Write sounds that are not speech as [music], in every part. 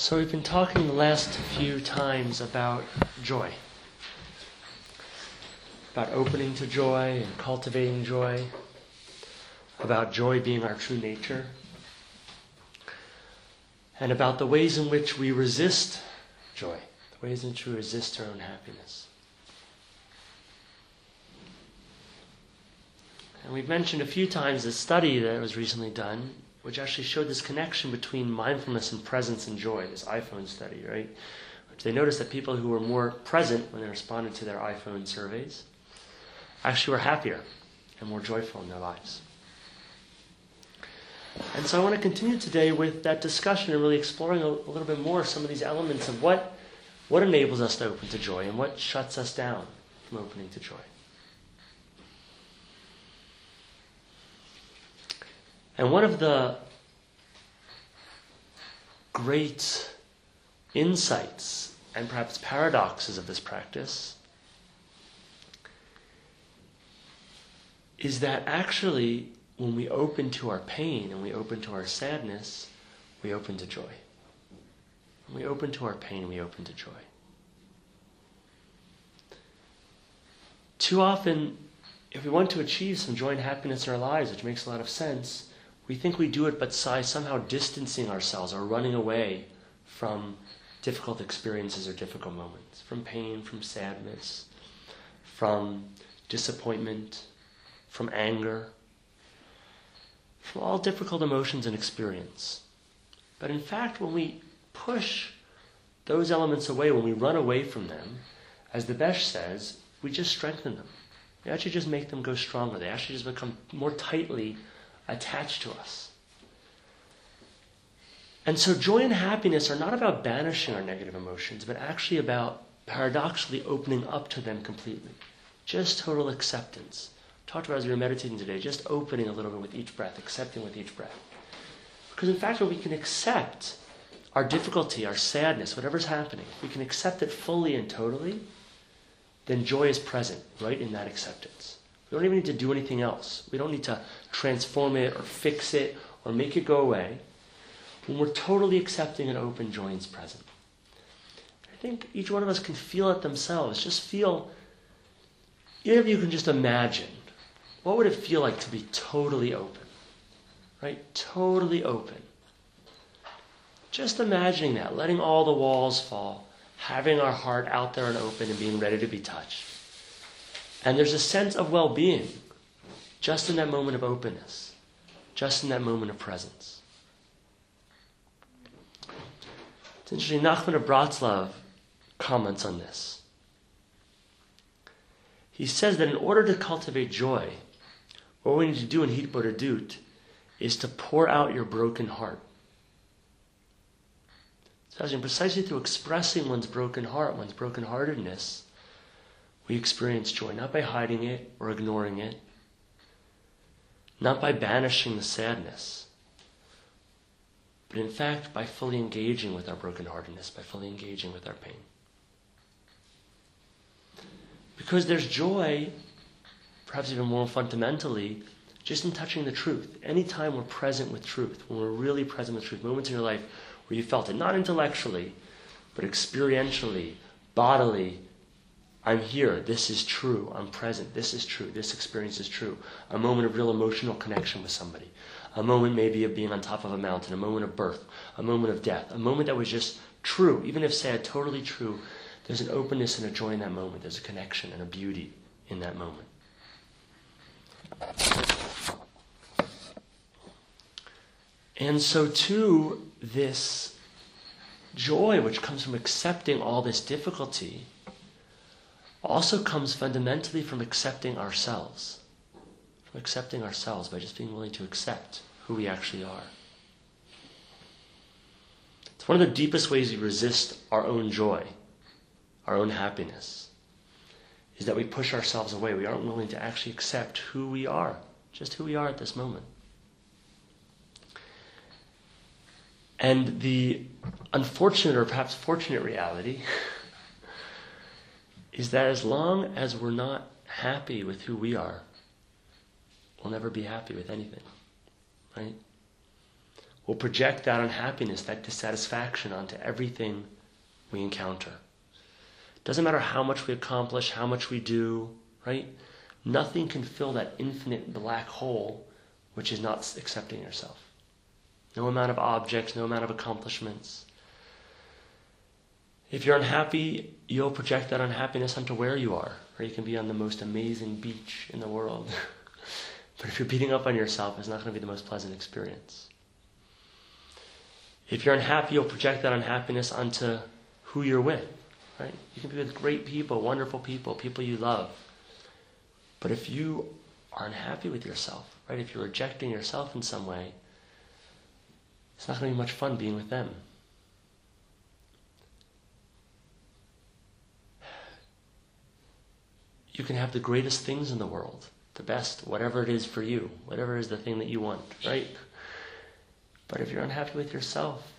So, we've been talking the last few times about joy, about opening to joy and cultivating joy, about joy being our true nature, and about the ways in which we resist joy, the ways in which we resist our own happiness. And we've mentioned a few times a study that was recently done which actually showed this connection between mindfulness and presence and joy, this iPhone study, right? Which they noticed that people who were more present when they responded to their iPhone surveys actually were happier and more joyful in their lives. And so I want to continue today with that discussion and really exploring a, a little bit more some of these elements of what, what enables us to open to joy and what shuts us down from opening to joy. And one of the great insights and perhaps paradoxes of this practice is that actually, when we open to our pain and we open to our sadness, we open to joy. When we open to our pain, we open to joy. Too often, if we want to achieve some joy and happiness in our lives, which makes a lot of sense, we think we do it, but by somehow distancing ourselves or running away from difficult experiences or difficult moments, from pain, from sadness, from disappointment, from anger, from all difficult emotions and experience. But in fact, when we push those elements away, when we run away from them, as the Besht says, we just strengthen them. We actually just make them go stronger. They actually just become more tightly attached to us. And so, joy and happiness are not about banishing our negative emotions, but actually about paradoxically opening up to them completely. Just total acceptance. Talked about as we were meditating today, just opening a little bit with each breath, accepting with each breath. Because in fact, when we can accept our difficulty, our sadness, whatever's happening, we can accept it fully and totally, then joy is present right in that acceptance. We don't even need to do anything else. We don't need to transform it or fix it or make it go away. When we're totally accepting and open, joy is present. I think each one of us can feel it themselves. Just feel, even if you can just imagine, what would it feel like to be totally open? Right? Totally open. Just imagining that, letting all the walls fall, having our heart out there and open and being ready to be touched. And there's a sense of well being just in that moment of openness, just in that moment of presence. It's interesting, Nachman of Bratslav comments on this. He says that in order to cultivate joy, what we need to do in Hitbodedut is to pour out your broken heart. So, precisely through expressing one's broken heart, one's brokenheartedness, we experience joy, not by hiding it or ignoring it, not by banishing the sadness, but in fact by fully engaging with our brokenheartedness, by fully engaging with our pain. Because there's joy, perhaps even more fundamentally, just in touching the truth. Anytime we're present with truth, when we're really present with truth, moments in your life where you felt it, not intellectually, but experientially, bodily, I'm here. This is true. I'm present. This is true. This experience is true. A moment of real emotional connection with somebody. A moment maybe of being on top of a mountain. A moment of birth. A moment of death. A moment that was just true. Even if sad, totally true. There's an openness and a joy in that moment. There's a connection and a beauty in that moment. And so, too, this joy, which comes from accepting all this difficulty, also comes fundamentally from accepting ourselves. From accepting ourselves by just being willing to accept who we actually are. It's one of the deepest ways we resist our own joy, our own happiness, is that we push ourselves away. We aren't willing to actually accept who we are, just who we are at this moment. And the unfortunate or perhaps fortunate reality [laughs] is that as long as we're not happy with who we are, we'll never be happy with anything. Right? we'll project that unhappiness, that dissatisfaction onto everything we encounter. Doesn't matter how much we accomplish, how much we do, right? Nothing can fill that infinite black hole which is not accepting yourself. No amount of objects, no amount of accomplishments. If you're unhappy, you'll project that unhappiness onto where you are, or you can be on the most amazing beach in the world. [laughs] but if you're beating up on yourself, it's not going to be the most pleasant experience. If you're unhappy, you'll project that unhappiness onto who you're with, right? You can be with great people, wonderful people, people you love. But if you are unhappy with yourself, right? If you're rejecting yourself in some way, it's not going to be much fun being with them. You can have the greatest things in the world, the best, whatever it is for you, whatever is the thing that you want, right? But if you're unhappy with yourself,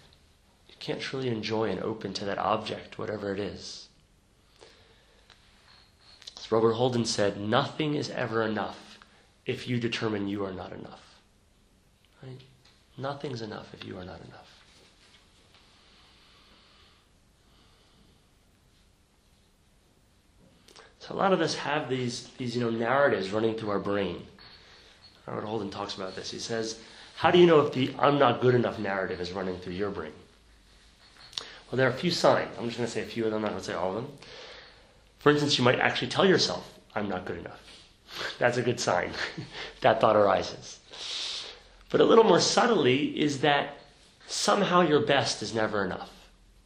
you can't truly enjoy and open to that object, whatever it is. As Robert Holden said, nothing is ever enough if you determine you are not enough. Right? Nothing's enough if you are not enough. A lot of us have these, these you know, narratives running through our brain. Robert Holden talks about this. He says, how do you know if the I'm not good enough narrative is running through your brain? Well, there are a few signs. I'm just going to say a few of them, I'm not going to say all of them. For instance, you might actually tell yourself, I'm not good enough. [laughs] That's a good sign. [laughs] that thought arises. But a little more subtly is that somehow your best is never enough.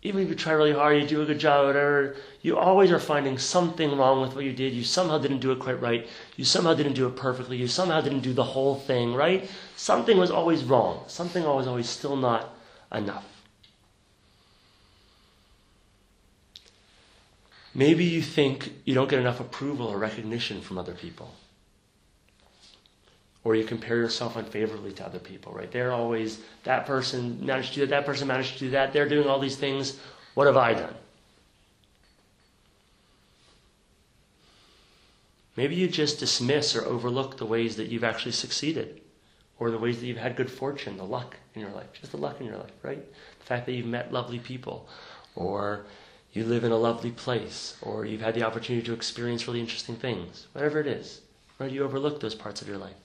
Even if you try really hard, you do a good job, whatever, you always are finding something wrong with what you did. You somehow didn't do it quite right. You somehow didn't do it perfectly. You somehow didn't do the whole thing, right? Something was always wrong. Something was always still not enough. Maybe you think you don't get enough approval or recognition from other people. Or you compare yourself unfavorably to other people, right? They're always, that person managed to do that, that person managed to do that, they're doing all these things. What have I done? Maybe you just dismiss or overlook the ways that you've actually succeeded, or the ways that you've had good fortune, the luck in your life, just the luck in your life, right? The fact that you've met lovely people, or you live in a lovely place, or you've had the opportunity to experience really interesting things, whatever it is, right? You overlook those parts of your life.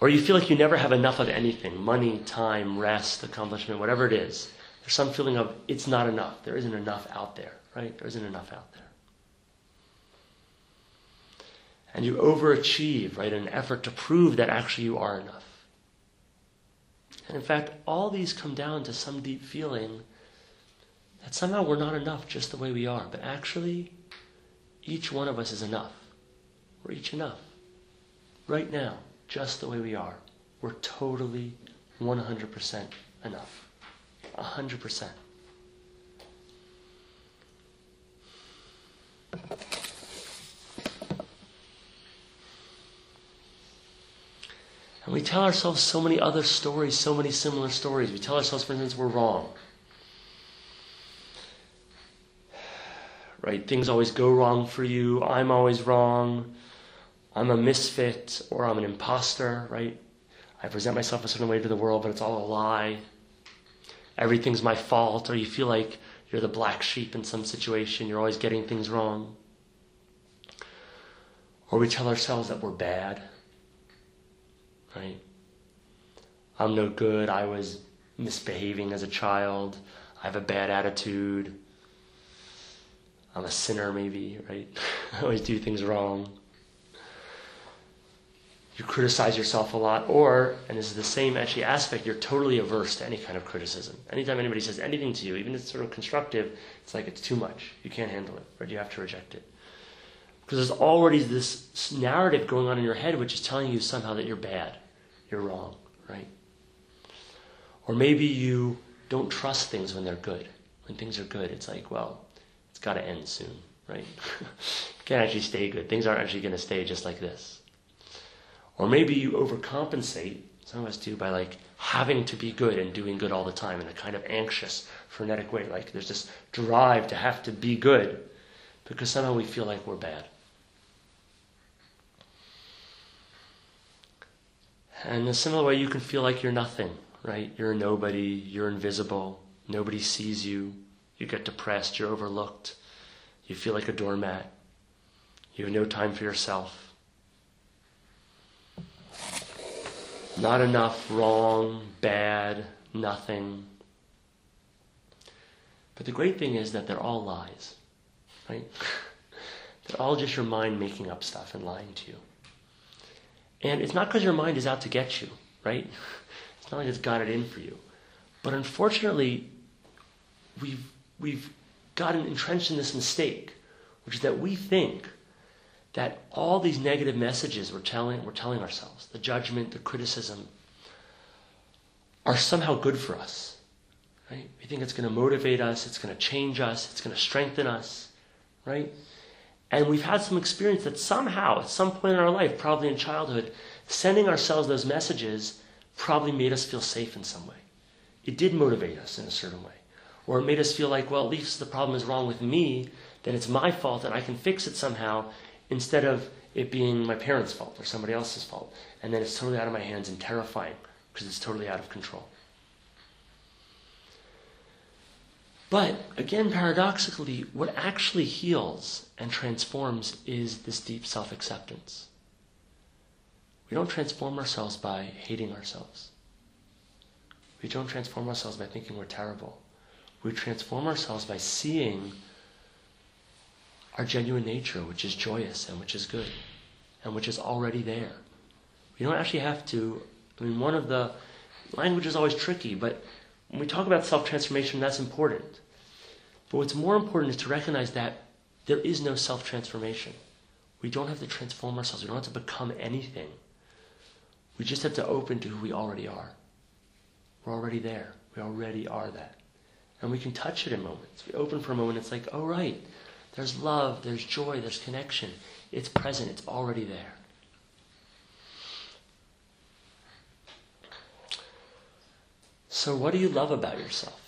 Or you feel like you never have enough of anything money, time, rest, accomplishment, whatever it is. There's some feeling of it's not enough. There isn't enough out there, right? There isn't enough out there. And you overachieve, right, in an effort to prove that actually you are enough. And in fact, all these come down to some deep feeling that somehow we're not enough just the way we are. But actually, each one of us is enough. We're each enough. Right now, just the way we are. We're totally 100% enough. 100%. And we tell ourselves so many other stories, so many similar stories. We tell ourselves, for instance, we're wrong. Right? Things always go wrong for you. I'm always wrong. I'm a misfit or I'm an imposter, right? I present myself a certain way to the world, but it's all a lie. Everything's my fault, or you feel like you're the black sheep in some situation, you're always getting things wrong. Or we tell ourselves that we're bad right? I'm no good. I was misbehaving as a child. I have a bad attitude. I'm a sinner, maybe, right? [laughs] I always do things wrong. You criticize yourself a lot, or, and this is the same actually aspect, you're totally averse to any kind of criticism. Anytime anybody says anything to you, even if it's sort of constructive, it's like it's too much. You can't handle it, right? You have to reject it. Because there's already this narrative going on in your head which is telling you somehow that you're bad you're wrong, right? Or maybe you don't trust things when they're good. When things are good, it's like, well, it's got to end soon, right? [laughs] can't actually stay good. Things aren't actually going to stay just like this. Or maybe you overcompensate, some of us do, by like having to be good and doing good all the time in a kind of anxious, frenetic way. Like there's this drive to have to be good because somehow we feel like we're bad. And in a similar way, you can feel like you're nothing, right? You're nobody, you're invisible, nobody sees you, you get depressed, you're overlooked, you feel like a doormat, you have no time for yourself. Not enough, wrong, bad, nothing. But the great thing is that they're all lies, right? [laughs] they're all just your mind making up stuff and lying to you. And it's not because your mind is out to get you, right? [laughs] It's not like it's got it in for you. But unfortunately, we've, we've gotten entrenched in this mistake, which is that we think that all these negative messages we're telling, we're telling ourselves, the judgment, the criticism, are somehow good for us. Right? We think it's going to motivate us, it's going to change us, it's going to strengthen us, right? And we've had some experience that somehow, at some point in our life, probably in childhood, sending ourselves those messages probably made us feel safe in some way. It did motivate us in a certain way. Or it made us feel like, well, at least the problem is wrong with me, then it's my fault and I can fix it somehow, instead of it being my parents' fault or somebody else's fault. And then it's totally out of my hands and terrifying because it's totally out of control. But again, paradoxically, what actually heals and transforms is this deep self acceptance. We don't transform ourselves by hating ourselves. We don't transform ourselves by thinking we're terrible. We transform ourselves by seeing our genuine nature, which is joyous and which is good and which is already there. We don't actually have to. I mean, one of the language is always tricky, but when we talk about self transformation, that's important. But what's more important is to recognize that there is no self transformation. We don't have to transform ourselves, we don't have to become anything. We just have to open to who we already are. We're already there. We already are that. And we can touch it in moments. We open for a moment, it's like, oh, right. There's love, there's joy, there's connection. It's present, it's already there. So, what do you love about yourself?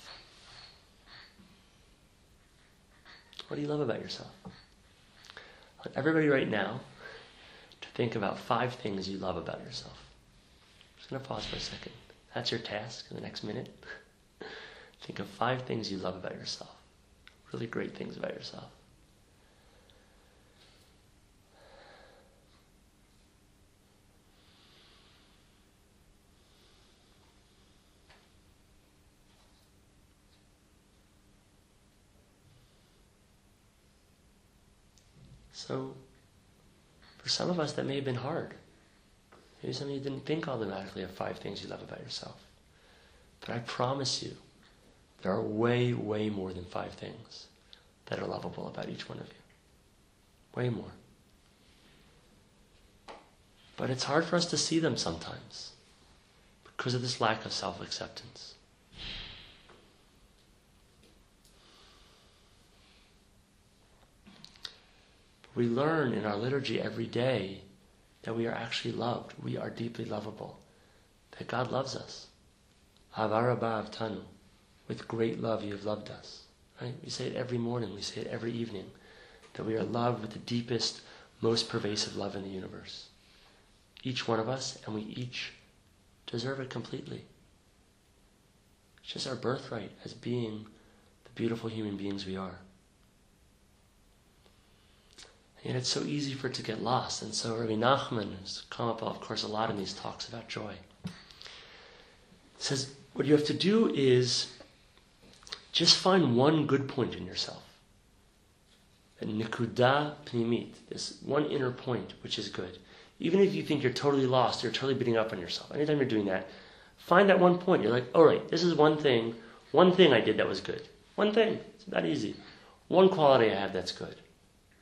What do you love about yourself? I want everybody right now to think about five things you love about yourself. I'm just going to pause for a second. That's your task in the next minute. [laughs] think of five things you love about yourself. Really great things about yourself. So, for some of us, that may have been hard. Maybe some of you didn't think automatically of five things you love about yourself. But I promise you, there are way, way more than five things that are lovable about each one of you. Way more. But it's hard for us to see them sometimes because of this lack of self acceptance. We learn in our liturgy every day that we are actually loved. We are deeply lovable. That God loves us. Tanu. With great love you have loved us. Right? We say it every morning. We say it every evening. That we are loved with the deepest, most pervasive love in the universe. Each one of us, and we each deserve it completely. It's just our birthright as being the beautiful human beings we are. And it's so easy for it to get lost. And so Rabbi Nachman has come up, of course, a lot in these talks about joy. says what you have to do is just find one good point in yourself. A nikuda pnimit, this one inner point which is good. Even if you think you're totally lost, you're totally beating up on yourself. Anytime you're doing that, find that one point. You're like, all right, this is one thing, one thing I did that was good. One thing. It's that easy. One quality I have that's good.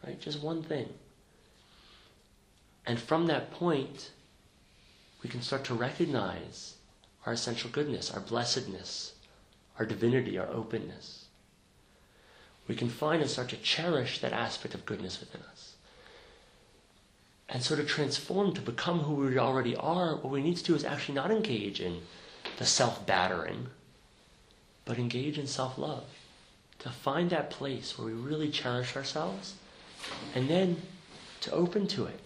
Right? Just one thing. And from that point, we can start to recognize our essential goodness, our blessedness, our divinity, our openness. We can find and start to cherish that aspect of goodness within us. And so to transform, to become who we already are, what we need to do is actually not engage in the self battering, but engage in self love. To find that place where we really cherish ourselves and then to open to it,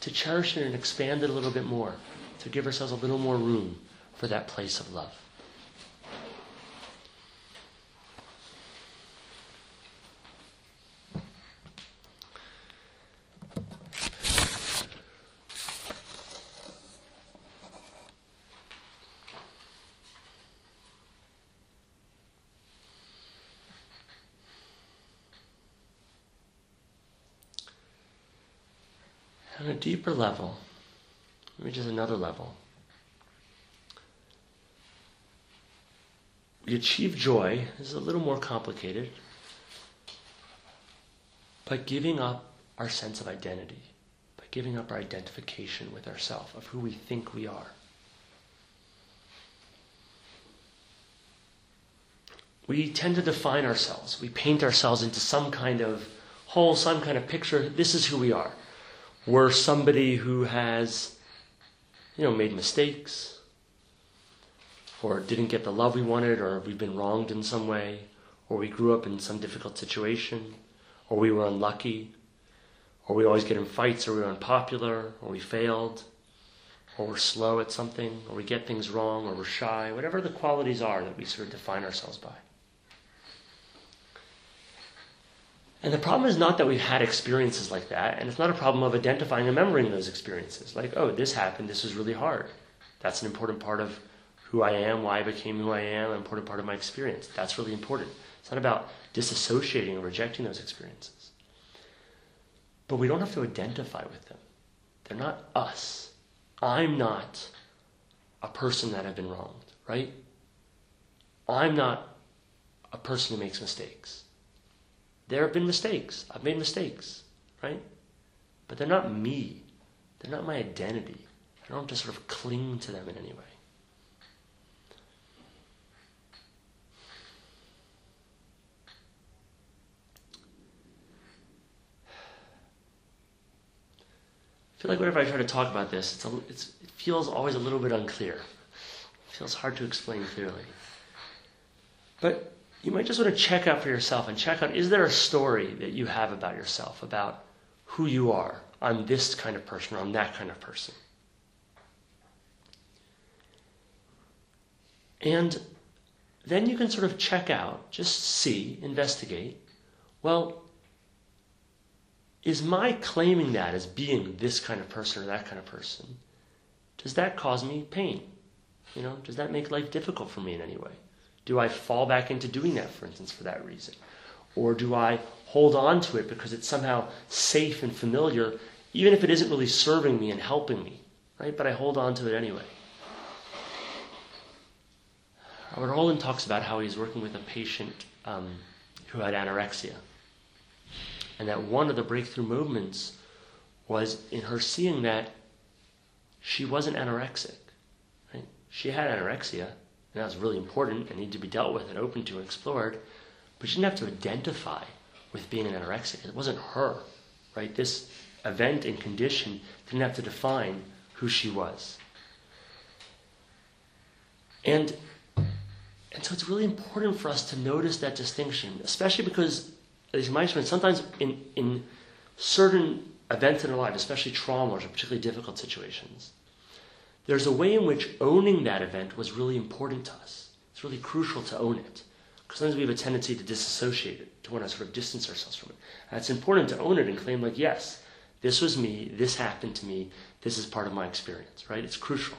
to cherish it and expand it a little bit more, to give ourselves a little more room for that place of love. On a deeper level, just another level, we achieve joy, this is a little more complicated, by giving up our sense of identity, by giving up our identification with ourself, of who we think we are. We tend to define ourselves. We paint ourselves into some kind of whole, some kind of picture. This is who we are. We're somebody who has, you know, made mistakes, or didn't get the love we wanted, or we've been wronged in some way, or we grew up in some difficult situation, or we were unlucky, or we always get in fights, or we were unpopular, or we failed, or we're slow at something, or we get things wrong, or we're shy, whatever the qualities are that we sort of define ourselves by. And the problem is not that we've had experiences like that, and it's not a problem of identifying and remembering those experiences. Like, oh, this happened, this was really hard. That's an important part of who I am, why I became who I am, an important part of my experience. That's really important. It's not about disassociating or rejecting those experiences. But we don't have to identify with them. They're not us. I'm not a person that I've been wronged, right? I'm not a person who makes mistakes. There have been mistakes. I've made mistakes, right? But they're not me. They're not my identity. I don't have to sort of cling to them in any way. I feel like whenever I try to talk about this, it's a, it's, it feels always a little bit unclear. It feels hard to explain clearly. But you might just want to check out for yourself and check out is there a story that you have about yourself, about who you are? I'm this kind of person or I'm that kind of person. And then you can sort of check out, just see, investigate. Well, is my claiming that as being this kind of person or that kind of person, does that cause me pain? You know, does that make life difficult for me in any way? Do I fall back into doing that, for instance, for that reason? Or do I hold on to it because it's somehow safe and familiar, even if it isn't really serving me and helping me, right? But I hold on to it anyway. Robert talks about how he's working with a patient um, who had anorexia. And that one of the breakthrough movements was in her seeing that she wasn't anorexic. Right? She had anorexia, and that was really important and needed to be dealt with and open to and explored. But she didn't have to identify with being an anorexic. It wasn't her, right? This event and condition didn't have to define who she was. And and so it's really important for us to notice that distinction, especially because, at least in experience, sometimes in, in certain events in our life, especially traumas or particularly difficult situations, there's a way in which owning that event was really important to us. It's really crucial to own it. Because sometimes we have a tendency to disassociate it, to want to sort of distance ourselves from it. And it's important to own it and claim, like, yes, this was me, this happened to me, this is part of my experience, right? It's crucial.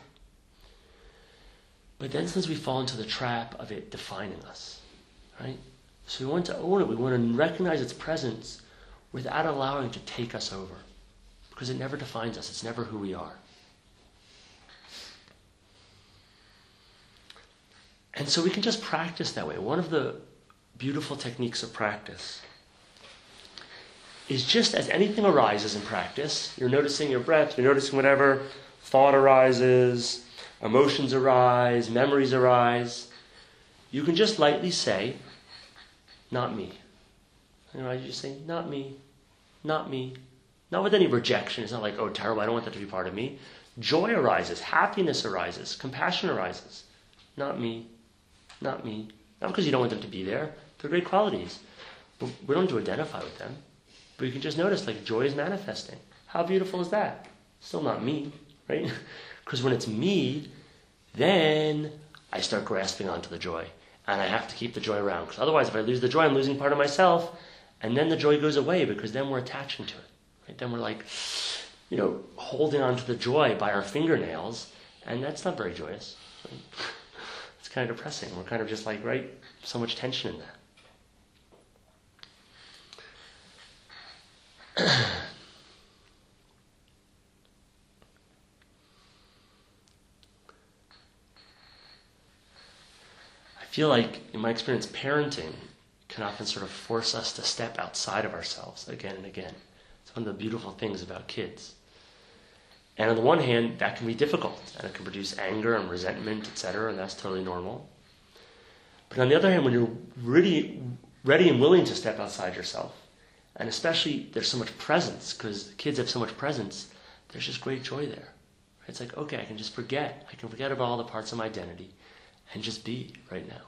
But then sometimes we fall into the trap of it defining us, right? So we want to own it, we want to recognize its presence without allowing it to take us over. Because it never defines us, it's never who we are. And so we can just practice that way. One of the beautiful techniques of practice is just as anything arises in practice, you're noticing your breath, you're noticing whatever thought arises, emotions arise, memories arise, you can just lightly say, not me. You know, you just say, not me, not me. Not with any rejection. It's not like, oh, terrible, I don't want that to be part of me. Joy arises, happiness arises, compassion arises. Not me, not me. Not because you don't want them to be there. They're great qualities. But we don't have to identify with them. But you can just notice like joy is manifesting. How beautiful is that? Still not me. right? [laughs] Because when it's me, then I start grasping onto the joy. And I have to keep the joy around. Because otherwise, if I lose the joy, I'm losing part of myself. And then the joy goes away because then we're attaching to it. Right? Then we're like, you know, holding on to the joy by our fingernails. And that's not very joyous. Right? [laughs] Kind of depressing. We're kind of just like, right? So much tension in that. [clears throat] I feel like, in my experience, parenting can often sort of force us to step outside of ourselves again and again. It's one of the beautiful things about kids. And on the one hand, that can be difficult, and it can produce anger and resentment, etc., and that's totally normal. But on the other hand, when you're really ready and willing to step outside yourself, and especially there's so much presence, because kids have so much presence, there's just great joy there. It's like, okay, I can just forget. I can forget about all the parts of my identity and just be right now.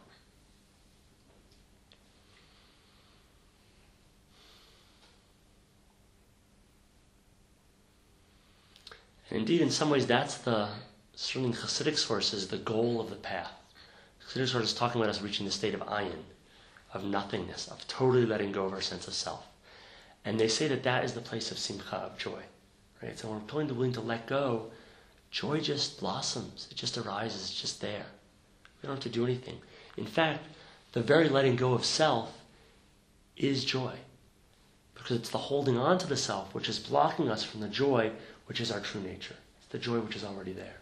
Indeed, in some ways, that's the, certainly in Hasidic sources, the goal of the path. Hasidic sources talking about us reaching the state of ayin, of nothingness, of totally letting go of our sense of self. And they say that that is the place of simcha, of joy. Right? So when we're willing to, willing to let go, joy just blossoms. It just arises. It's just there. We don't have to do anything. In fact, the very letting go of self is joy. Because it's the holding on to the self which is blocking us from the joy which is our true nature. It's the joy which is already there.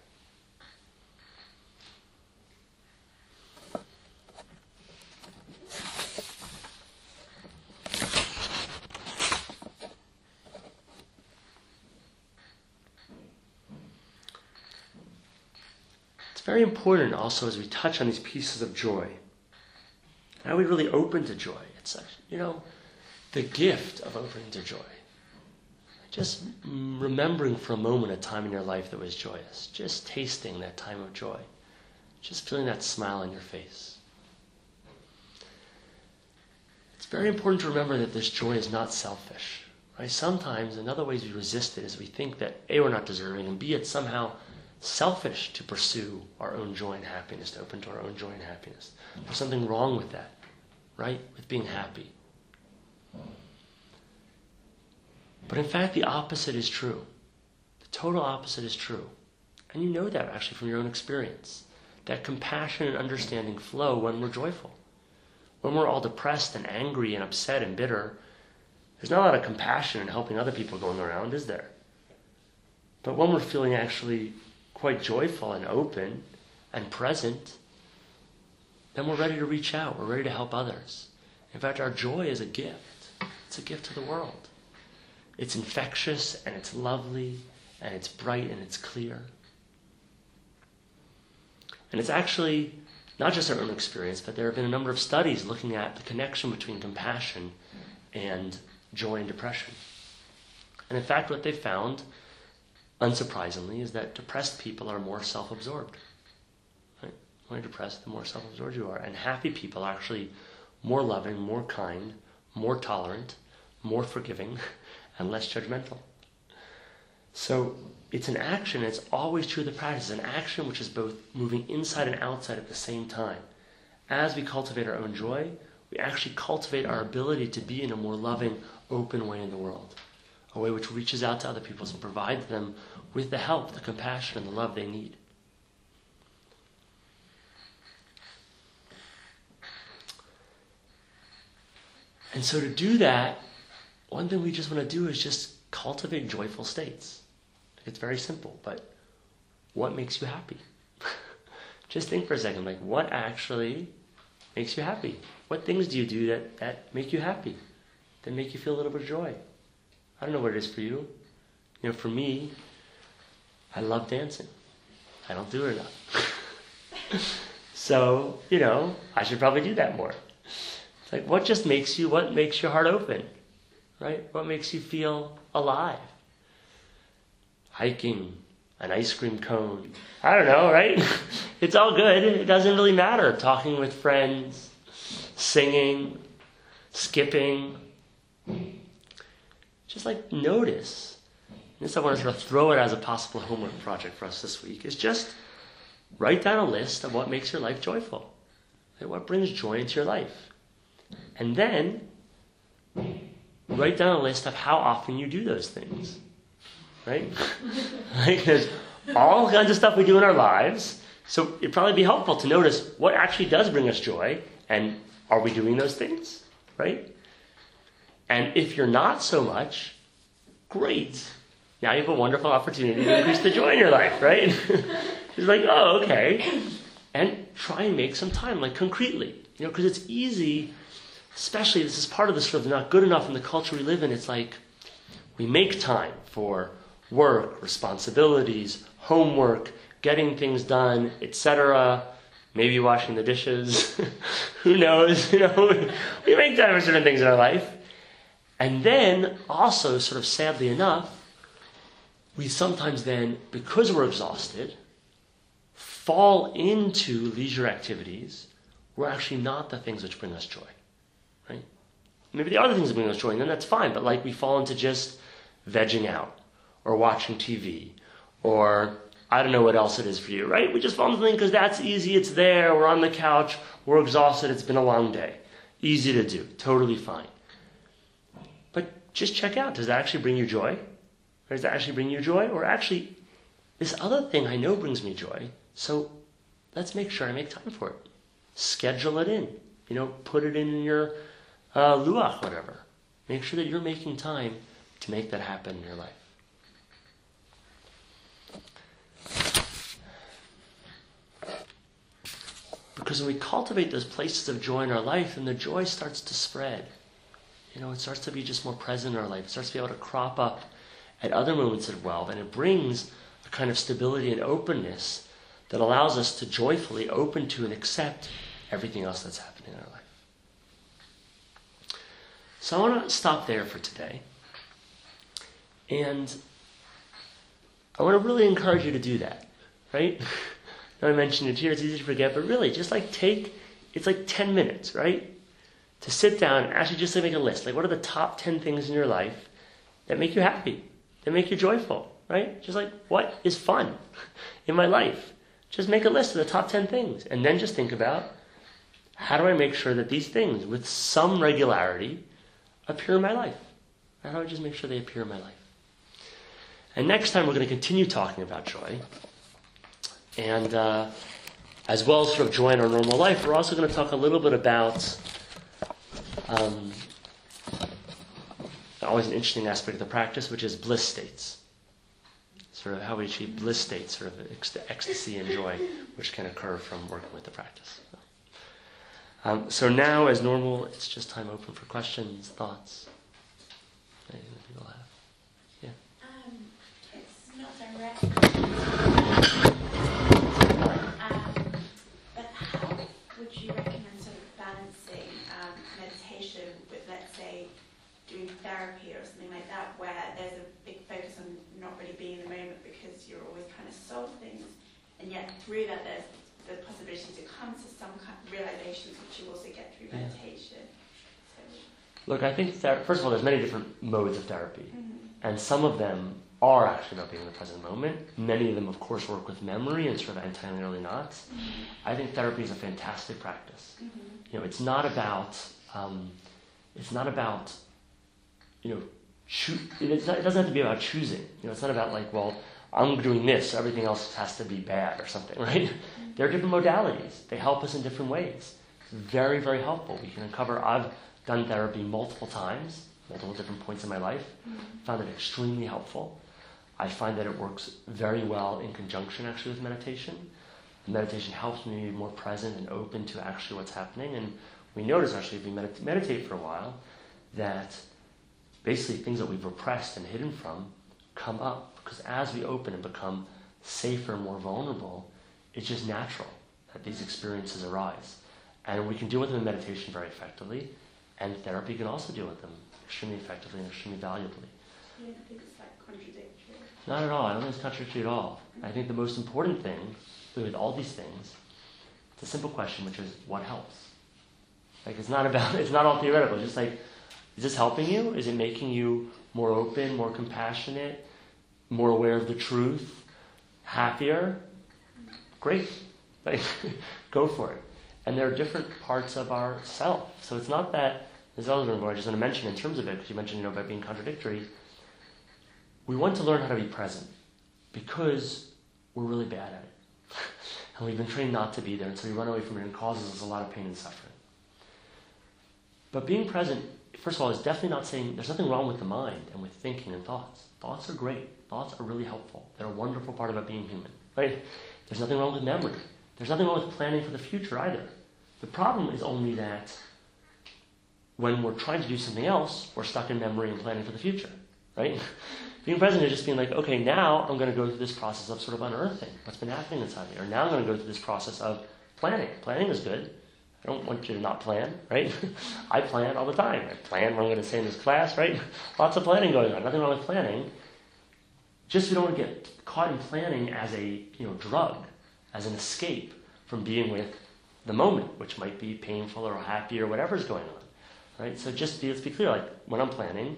It's very important also as we touch on these pieces of joy. Are we really open to joy? It's you know, the gift of opening to joy. Just mm, remembering for a moment a time in your life that was joyous. Just tasting that time of joy. Just feeling that smile on your face. It's very important to remember that this joy is not selfish. Right? Sometimes, in other ways, we resist it is we think that A, we're not deserving, and B, it's somehow selfish to pursue our own joy and happiness, to open to our own joy and happiness. There's something wrong with that, right? With being happy. But in fact, the opposite is true. The total opposite is true. And you know that actually from your own experience. That compassion and understanding flow when we're joyful. When we're all depressed and angry and upset and bitter, there's not a lot of compassion in helping other people going around, is there? But when we're feeling actually quite joyful and open and present, then we're ready to reach out. We're ready to help others. In fact, our joy is a gift. It's a gift to the world. It's infectious and it's lovely and it's bright and it's clear. And it's actually not just our own experience, but there have been a number of studies looking at the connection between compassion and joy and depression. And in fact, what they found unsurprisingly, is that depressed people are more self absorbed. Right? When you're depressed, the more self absorbed you are. And happy people are actually more loving, more kind, more tolerant, more forgiving, [laughs] and less judgmental. So it's an action, it's always true of the practice, an action which is both moving inside and outside at the same time. As we cultivate our own joy, we actually cultivate our ability to be in a more loving, open way in the world a way which reaches out to other people and provides them with the help, the compassion, and the love they need. And so, to do that, one thing we just want to do is just cultivate joyful states. It's very simple, but what makes you happy? [laughs] just think for a second like, what actually makes you happy? What things do you do that, that make you happy? That make you feel a little bit of joy? I don't know what it is for you. You know, for me, I love dancing. I don't do it enough. [laughs] so, you know, I should probably do that more. It's like, what just makes you, what makes your heart open? Right? What makes you feel alive? Hiking, an ice cream cone. I don't know, right? [laughs] it's all good. It doesn't really matter. Talking with friends, singing, skipping, just like notice. This I want to sort of throw it as a possible homework project for us this week. Is just write down a list of what makes your life joyful. What brings joy into your life. And then write down a list of how often you do those things. Right? [laughs] Because all kinds of stuff we do in our lives. So it'd probably be helpful to notice what actually does bring us joy and are we doing those things? Right? And if you're not so much, great. Now you have a wonderful opportunity to increase the joy in your life, right? [laughs] it's like, oh, okay. And try and make some time, like concretely. You know, because it's easy, especially this is part of the sort of not good enough in the culture we live in. It's like we make time for work, responsibilities, homework, getting things done, etc. Maybe washing the dishes. [laughs] Who knows? [laughs] You know, we make time for certain things in our life. And then also, sort of sadly enough, we sometimes then, because we're exhausted, fall into leisure activities were actually not the things which bring us joy. Maybe the other things bring us joy, and then that's fine, but like we fall into just vegging out or watching TV or I don't know what else it is for you, right? We just fall into something because that's easy, it's there, we're on the couch, we're exhausted, it's been a long day. Easy to do, totally fine. But just check out does that actually bring you joy? Or does that actually bring you joy? Or actually, this other thing I know brings me joy, so let's make sure I make time for it. Schedule it in. You know, put it in your uh, luach, whatever. Make sure that you're making time to make that happen in your life. Because when we cultivate those places of joy in our life, then the joy starts to spread. You know, it starts to be just more present in our life. It starts to be able to crop up at other moments as well. And it brings a kind of stability and openness that allows us to joyfully open to and accept everything else that's happening in our life. So I want to stop there for today. And I want to really encourage you to do that, right? [laughs] I mentioned it here, it's easy to forget, but really, just like take, it's like 10 minutes, right? To sit down and actually just to make a list. Like, what are the top 10 things in your life that make you happy, that make you joyful, right? Just like, what is fun [laughs] in my life? Just make a list of the top 10 things. And then just think about how do I make sure that these things, with some regularity, appear in my life? How do I just make sure they appear in my life? And next time, we're going to continue talking about joy. And uh, as well as sort of joy in our normal life, we're also going to talk a little bit about um, always an interesting aspect of the practice, which is bliss states. Sort of how we achieve bliss states, sort of ecstasy and joy, which can occur from working with the practice. Um, so now, as normal, it's just time open for questions, thoughts. Anything that people have? Yeah. Um, it's not direct. Um, but how would you recommend sort of balancing meditation with, let's say, doing therapy or something like that where there's a big focus on not really being in the moment because you're always trying to solve things, and yet through that there's the possibility to come to some kind of realizations which you also get through meditation. So. Look, I think ther- first of all, there's many different modes of therapy, mm-hmm. and some of them are actually about being in the present moment. Many of them, of course, work with memory and sort of anti-early knots. Mm-hmm. I think therapy is a fantastic practice. Mm-hmm. You know, it's not about um, it's not about you know, choo- not, it doesn't have to be about choosing. You know, it's not about like, well, I'm doing this, so everything else has to be bad or something, [laughs] right? There are different modalities. They help us in different ways. It's very, very helpful. We can uncover. I've done therapy multiple times, multiple different points in my life. Mm-hmm. Found it extremely helpful. I find that it works very well in conjunction actually with meditation. meditation helps me be more present and open to actually what's happening. And we notice actually if we medit- meditate for a while that basically things that we've repressed and hidden from come up. Because as we open and become safer more vulnerable, it's just natural that these experiences arise. And we can deal with them in meditation very effectively, and therapy can also deal with them extremely effectively and extremely valuably. You don't think it's like contradictory? Not at all. I don't think it's contradictory at all. I think the most important thing with all these things, it's a simple question, which is what helps. Like it's not about [laughs] it's not all theoretical. It's just like is this helping you? Is it making you more open, more compassionate, more aware of the truth, happier, great. Like, [laughs] go for it. And there are different parts of our self. So it's not that, there's other one I just want to mention in terms of it, because you mentioned, you know, about being contradictory. We want to learn how to be present because we're really bad at it. [laughs] and we've been trained not to be there, and so we run away from it and causes us a lot of pain and suffering. But being present, first of all, is definitely not saying there's nothing wrong with the mind and with thinking and thoughts. Thoughts are great. Thoughts are really helpful. They're a wonderful part about being human. Right? There's nothing wrong with memory. There's nothing wrong with planning for the future either. The problem is only that when we're trying to do something else, we're stuck in memory and planning for the future. Right? [laughs] being present is just being like, okay, now I'm going to go through this process of sort of unearthing what's been happening inside me. Or now I'm going to go through this process of planning. Planning is good. I don't want you to not plan, right? [laughs] I plan all the time. I plan what I'm going to say in this class, right? [laughs] Lots of planning going on. Nothing wrong with planning. Just we don't want to get caught in planning as a you know drug, as an escape from being with the moment, which might be painful or happy or whatever's going on, right? So just be, let's be clear. Like when I'm planning,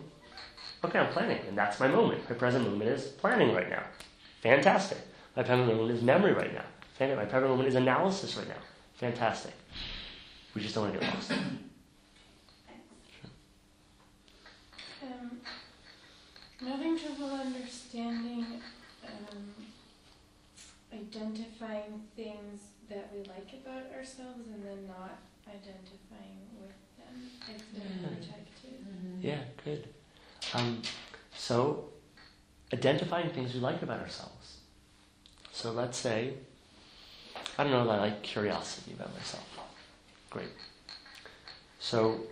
okay, I'm planning, and that's my moment. My present moment is planning right now. Fantastic. My present moment is memory right now. Fantastic. My present moment is analysis right now. Fantastic. We just don't want to get lost. [coughs] Um, I'm having trouble understanding um, identifying things that we like about ourselves and then not identifying with them. It's been Yeah. protected. Yeah, good. Um, so, identifying things we like about ourselves. So let's say, I don't know, that I like curiosity about myself. Great. So,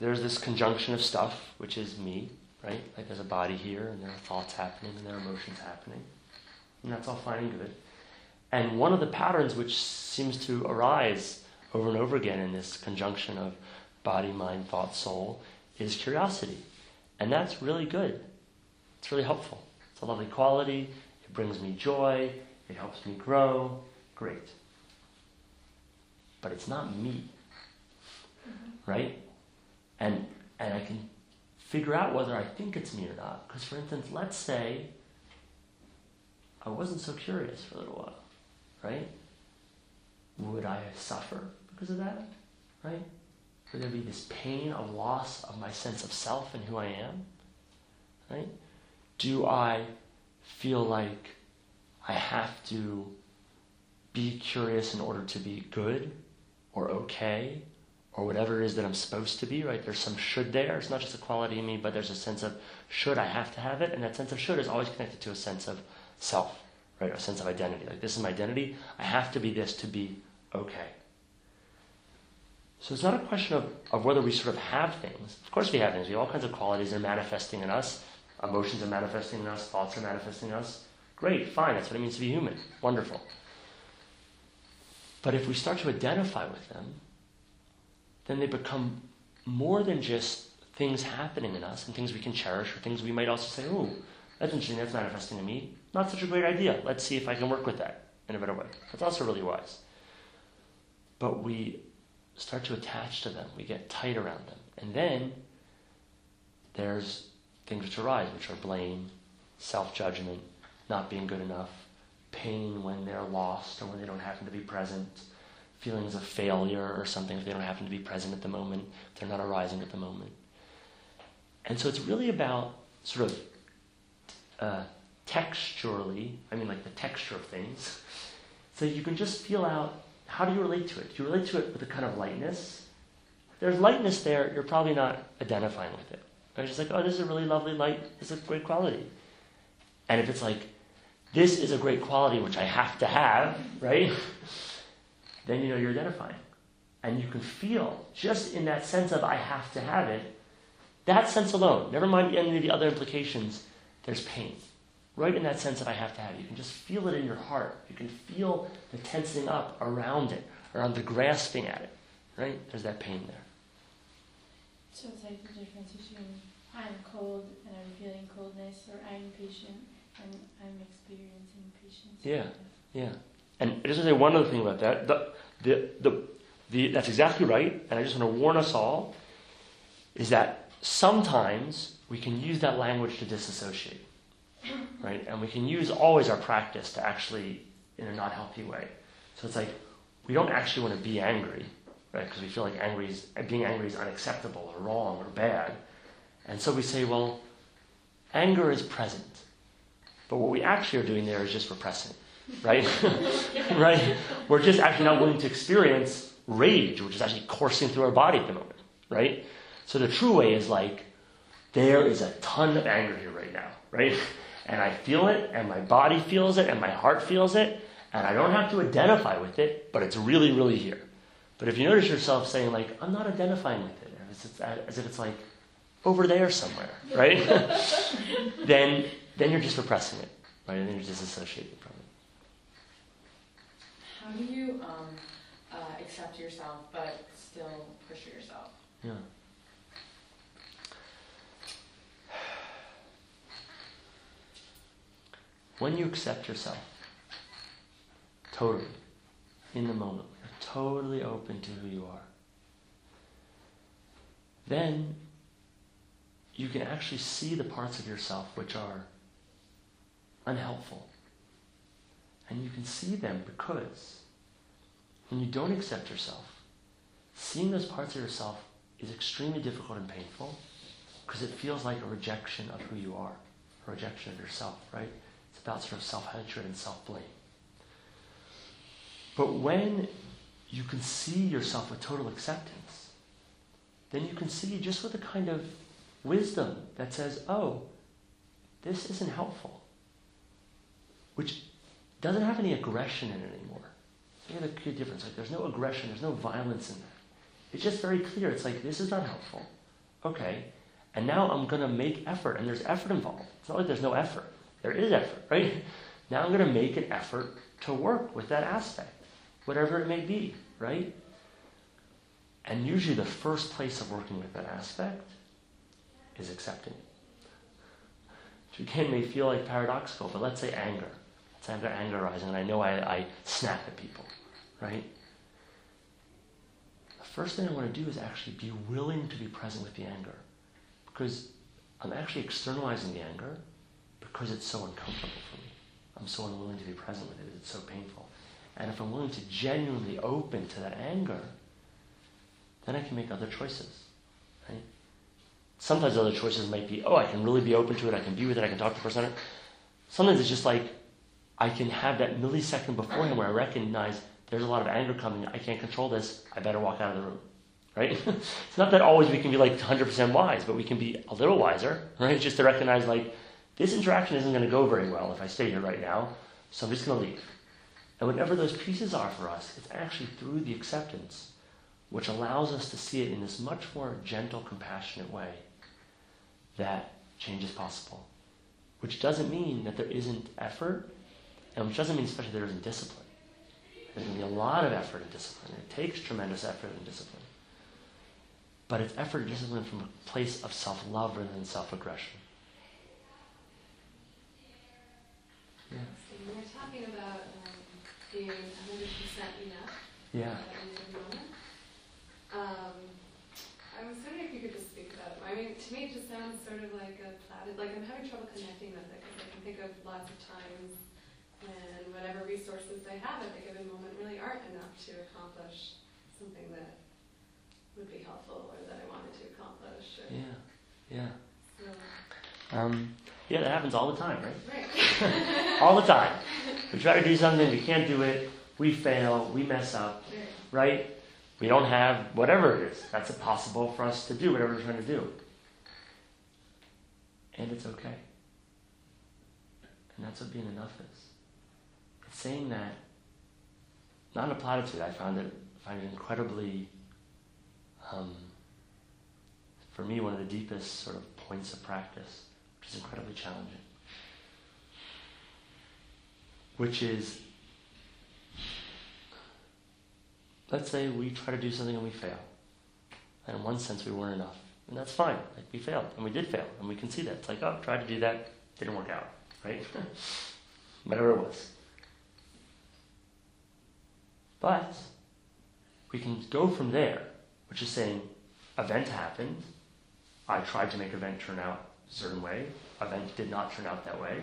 there's this conjunction of stuff, which is me, right? Like there's a body here, and there are thoughts happening, and there are emotions happening. And that's all fine and good. And one of the patterns which seems to arise over and over again in this conjunction of body, mind, thought, soul is curiosity. And that's really good. It's really helpful. It's a lovely quality. It brings me joy. It helps me grow. Great. But it's not me. Mm-hmm. Right? And and I can figure out whether I think it's me or not. Because for instance, let's say I wasn't so curious for a little while. Right? Would I suffer because of that? Right? Would there be this pain of loss of my sense of self and who I am? Right? Do I feel like I have to be curious in order to be good or okay or whatever it is that I'm supposed to be, right? There's some should there. It's not just a quality in me, but there's a sense of should I have to have it, and that sense of should is always connected to a sense of self, right? A sense of identity. Like this is my identity. I have to be this to be okay. So it's not a question of, of whether we sort of have things. Of course we have things. We have all kinds of qualities that are manifesting in us. Emotions are manifesting in us. Thoughts are manifesting in us. Great, fine. That's what it means to be human. Wonderful. But if we start to identify with them, then they become more than just things happening in us and things we can cherish or things we might also say, oh, that's interesting, that's manifesting in me. Not such a great idea. Let's see if I can work with that in a better way. That's also really wise. But we start to attach to them, we get tight around them. And then there's things which arise, which are blame, self judgment, not being good enough, pain when they're lost or when they don't happen to be present, feelings of failure or something if they don't happen to be present at the moment, if they're not arising at the moment. And so it's really about sort of uh, texturally, I mean like the texture of things, so you can just feel out how do you relate to it? Do you relate to it with a kind of lightness? If there's lightness there, you're probably not identifying with it. It's just like, oh, this is a really lovely light, this is a great quality. And if it's like, this is a great quality which I have to have, right? then you know you're identifying. And you can feel, just in that sense of I have to have it, that sense alone, never mind any of the other implications, there's pain. Right in that sense that I have to have it. You can just feel it in your heart. You can feel the tensing up around it, around the grasping at it. Right? There's that pain there. So it's like the difference between I'm cold and I'm feeling coldness, or I'm patient and I'm experiencing patience. Yeah. Yeah. And I just want to say one other thing about that. The, the, the, the, that's exactly right. And I just want to warn us all is that sometimes we can use that language to disassociate. Right? And we can use always our practice to actually, in a not healthy way. So it's like we don't actually want to be angry, right? Because we feel like angry is, being angry is unacceptable or wrong or bad. And so we say, well, anger is present. But what we actually are doing there is just repressing, right? [laughs] right? We're just actually not willing to experience rage, which is actually coursing through our body at the moment, right? So the true way is like, there is a ton of anger here right now, right? And I feel it, and my body feels it, and my heart feels it, and I don't have to identify with it, but it's really, really here. But if you notice yourself saying, like, I'm not identifying with it, as, it's, as if it's like over there somewhere, right? [laughs] then, then you're just repressing it, right? And then you're disassociating from it. How do you um, uh, accept yourself but still push yourself? Yeah. When you accept yourself, totally, in the moment, you're totally open to who you are, then you can actually see the parts of yourself which are unhelpful. And you can see them because when you don't accept yourself, seeing those parts of yourself is extremely difficult and painful because it feels like a rejection of who you are, a rejection of yourself, right? It's about sort of self hatred and self blame. But when you can see yourself with total acceptance, then you can see just with a kind of wisdom that says, oh, this isn't helpful, which doesn't have any aggression in it anymore. See the key difference. Like there's no aggression, there's no violence in that. It's just very clear. It's like this is not helpful. Okay. And now I'm gonna make effort, and there's effort involved. It's not like there's no effort. There is effort, right? Now I'm gonna make an effort to work with that aspect, whatever it may be, right? And usually the first place of working with that aspect is accepting it. Which again may feel like paradoxical, but let's say anger. Let's anger, anger arising, and I know I, I snap at people, right? The first thing I want to do is actually be willing to be present with the anger. Because I'm actually externalizing the anger because it's so uncomfortable for me. I'm so unwilling to be present with it. It's so painful. And if I'm willing to genuinely open to that anger, then I can make other choices. Right? Sometimes other choices might be, oh, I can really be open to it, I can be with it, I can talk to the person. Sometimes it's just like I can have that millisecond beforehand where I recognize there's a lot of anger coming, I can't control this, I better walk out of the room. Right? [laughs] it's not that always we can be like 100% wise, but we can be a little wiser, right? Just to recognize like this interaction isn't going to go very well if I stay here right now, so I'm just going to leave. And whatever those pieces are for us, it's actually through the acceptance which allows us to see it in this much more gentle, compassionate way that change is possible. Which doesn't mean that there isn't effort, and which doesn't mean especially there isn't discipline. There's going to be a lot of effort and discipline. It takes tremendous effort and discipline. But it's effort and discipline from a place of self love rather than self aggression. Yeah. So you were talking about um, being 100% enough. Yeah. Um, I was wondering if you could just speak about it. I mean, to me, it just sounds sort of like a platted, like I'm having trouble connecting with it because I can think of lots of times when whatever resources I have at a given moment really aren't enough to accomplish something that would be helpful or that I wanted to accomplish. Yeah, yeah. So. Um, yeah, that happens all the time, right? Right. all the time. [laughs] We try to do something, we can't do it, we fail, we mess up, right? We don't have whatever it is. That's impossible for us to do whatever we're trying to do. And it's okay. And that's what being enough is. It's saying that, not in a platitude, I found it, find it incredibly, um, for me, one of the deepest sort of points of practice, which is incredibly challenging. Which is let's say we try to do something and we fail. And in one sense, we weren't enough. And that's fine. Like, we failed. And we did fail. And we can see that. It's like, oh, tried to do that. Didn't work out. Right? [laughs] Whatever it was. But we can go from there, which is saying, event happened. I tried to make event turn out certain way, event did not turn out that way,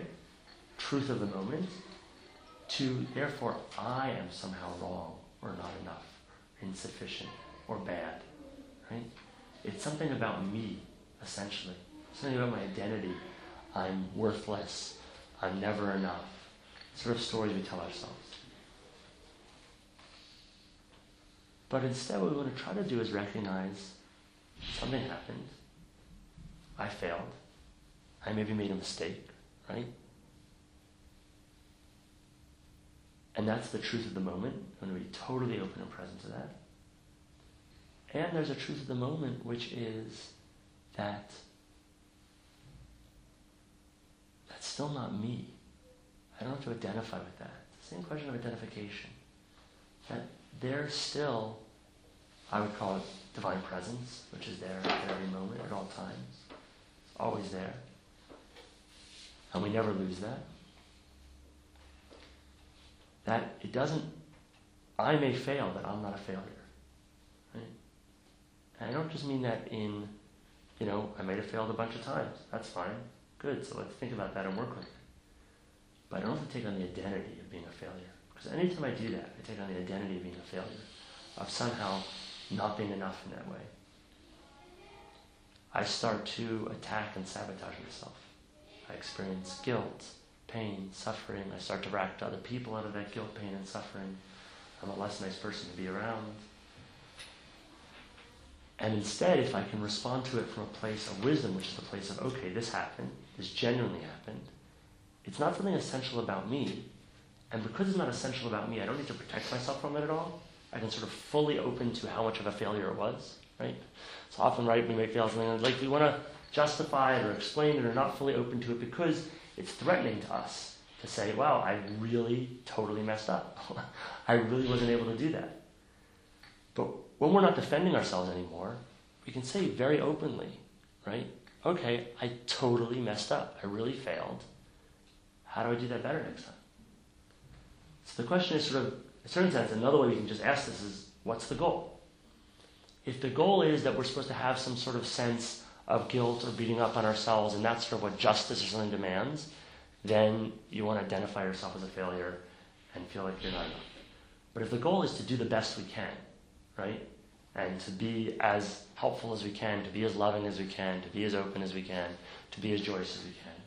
truth of the moment, to therefore I am somehow wrong or not enough, insufficient or bad. Right? It's something about me, essentially. Something about my identity. I'm worthless. I'm never enough. Sort of stories we tell ourselves. But instead, what we want to try to do is recognize something happened. I failed. I maybe made a mistake, right? And that's the truth of the moment. I'm going to be totally open and present to that. And there's a truth of the moment, which is that that's still not me. I don't have to identify with that. Same question of identification. That there's still, I would call it divine presence, which is there at every moment, at all times. It's always there. And we never lose that. That it doesn't, I may fail, but I'm not a failure. Right? And I don't just mean that in, you know, I might have failed a bunch of times. That's fine. Good. So let's think about that and work with it. But I don't have to take on the identity of being a failure. Because anytime I do that, I take on the identity of being a failure, of somehow not being enough in that way. I start to attack and sabotage myself. I experience guilt, pain, suffering. I start to react to other people out of that guilt, pain, and suffering. I'm a less nice person to be around. And instead, if I can respond to it from a place of wisdom, which is the place of, okay, this happened, this genuinely happened, it's not something essential about me. And because it's not essential about me, I don't need to protect myself from it at all. I can sort of fully open to how much of a failure it was, right? So often, right, we may fail something like we want to justify it or explain it or not fully open to it because it's threatening to us to say, wow, I really totally messed up. [laughs] I really wasn't able to do that. But when we're not defending ourselves anymore, we can say very openly, right? Okay, I totally messed up. I really failed. How do I do that better next time? So the question is sort of, in a certain sense, another way we can just ask this is, what's the goal? If the goal is that we're supposed to have some sort of sense of guilt or beating up on ourselves, and that's sort of what justice or something demands, then you want to identify yourself as a failure and feel like you're not enough. But if the goal is to do the best we can, right? And to be as helpful as we can, to be as loving as we can, to be as open as we can, to be as joyous as we can,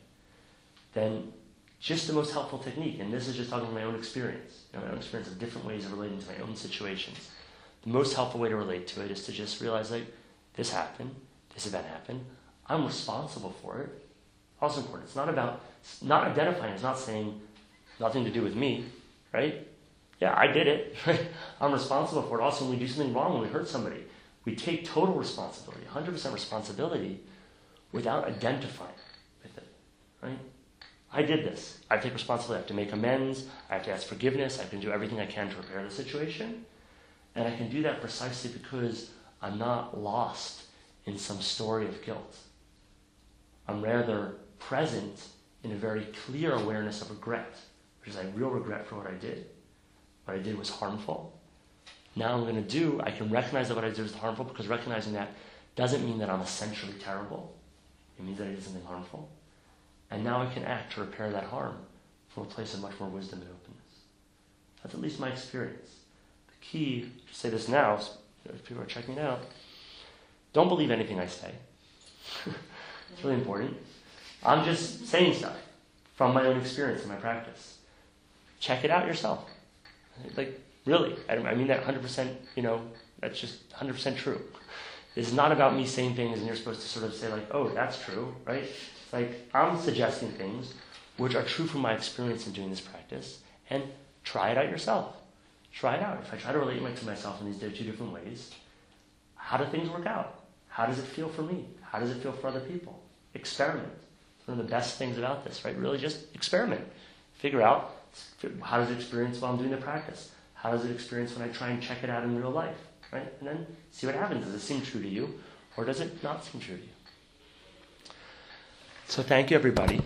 then just the most helpful technique, and this is just talking from my own experience, you know, my own experience of different ways of relating to my own situations. The most helpful way to relate to it is to just realize like, this happened, this event happened, I'm responsible for it. Also important. It's not about it's not identifying, it's not saying nothing to do with me, right? Yeah, I did it. [laughs] Right? I'm responsible for it. Also, when we do something wrong, when we hurt somebody, we take total responsibility, 100% responsibility, without identifying with it, right? I did this. I take responsibility. I have to make amends. I have to ask forgiveness. I can do everything I can to repair the situation. And I can do that precisely because I'm not lost in some story of guilt. I'm rather present in a very clear awareness of regret, which is I real regret for what I did. What I did was harmful. Now I'm going to do, I can recognize that what I did was harmful because recognizing that doesn't mean that I'm essentially terrible. It means that I did something harmful. And now I can act to repair that harm from a place of much more wisdom and openness. That's at least my experience. The key, to say this now, if people are checking out, don't believe anything I say. [laughs] it's really important. I'm just saying stuff from my own experience and my practice. Check it out yourself. Like, really, I mean that 100%, you know, that's just 100% true. It's not about me saying things and you're supposed to sort of say, like, oh, that's true, right? It's like, I'm suggesting things which are true from my experience in doing this practice, and try it out yourself. Try it out. If I try to relate to myself in these two different ways, how do things work out? How does it feel for me? How does it feel for other people? Experiment. One of the best things about this, right? Really just experiment. Figure out how does it experience while I'm doing the practice? How does it experience when I try and check it out in real life? Right? And then see what happens. Does it seem true to you? Or does it not seem true to you? So thank you everybody.